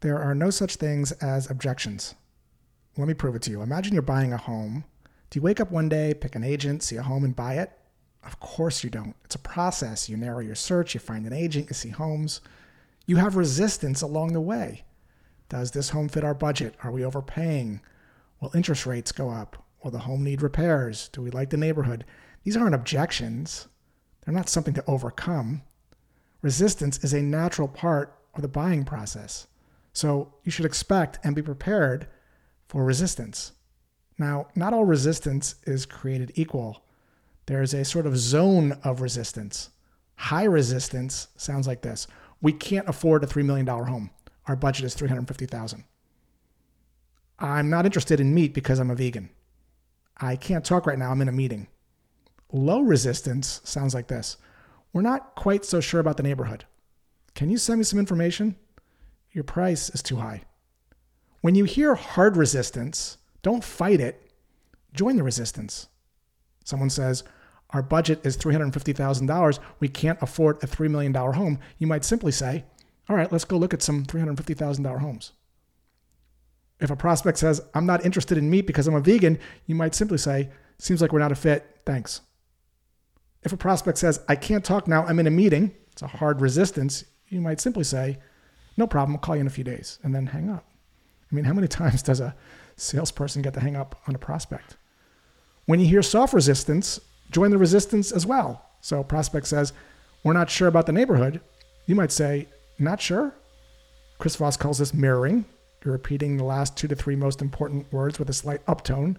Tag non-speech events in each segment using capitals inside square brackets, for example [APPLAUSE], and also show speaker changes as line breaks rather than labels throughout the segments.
there are no such things as objections. Let me prove it to you. Imagine you're buying a home. Do you wake up one day, pick an agent, see a home, and buy it? Of course you don't. It's a process. You narrow your search, you find an agent, you see homes. You have resistance along the way. Does this home fit our budget? Are we overpaying? Will interest rates go up? Will the home need repairs? Do we like the neighborhood? These aren't objections. They're not something to overcome. Resistance is a natural part of the buying process. So you should expect and be prepared for resistance. Now, not all resistance is created equal. There's a sort of zone of resistance. High resistance sounds like this. We can't afford a $3 million home. Our budget is 350,000. I'm not interested in meat because I'm a vegan. I can't talk right now. I'm in a meeting. Low resistance sounds like this. We're not quite so sure about the neighborhood. Can you send me some information? Your price is too high. When you hear hard resistance, don't fight it. Join the resistance. Someone says, Our budget is $350,000. We can't afford a $3 million home. You might simply say, All right, let's go look at some $350,000 homes. If a prospect says, I'm not interested in meat because I'm a vegan, you might simply say, Seems like we're not a fit. Thanks. If a prospect says, I can't talk now, I'm in a meeting, it's a hard resistance, you might simply say, No problem, I'll call you in a few days, and then hang up. I mean, how many [LAUGHS] times does a salesperson get to hang up on a prospect? When you hear soft resistance, join the resistance as well. So, prospect says, We're not sure about the neighborhood. You might say, Not sure? Chris Voss calls this mirroring. You're repeating the last two to three most important words with a slight uptone,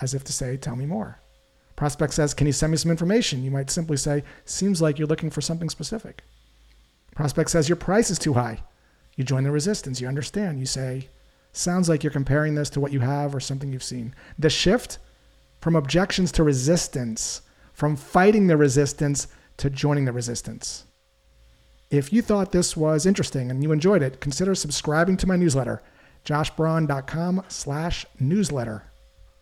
as if to say, Tell me more. Prospect says, Can you send me some information? You might simply say, Seems like you're looking for something specific. Prospect says, Your price is too high. You join the resistance. You understand. You say, Sounds like you're comparing this to what you have or something you've seen. The shift from objections to resistance, from fighting the resistance to joining the resistance. If you thought this was interesting and you enjoyed it, consider subscribing to my newsletter, joshbraun.com slash newsletter.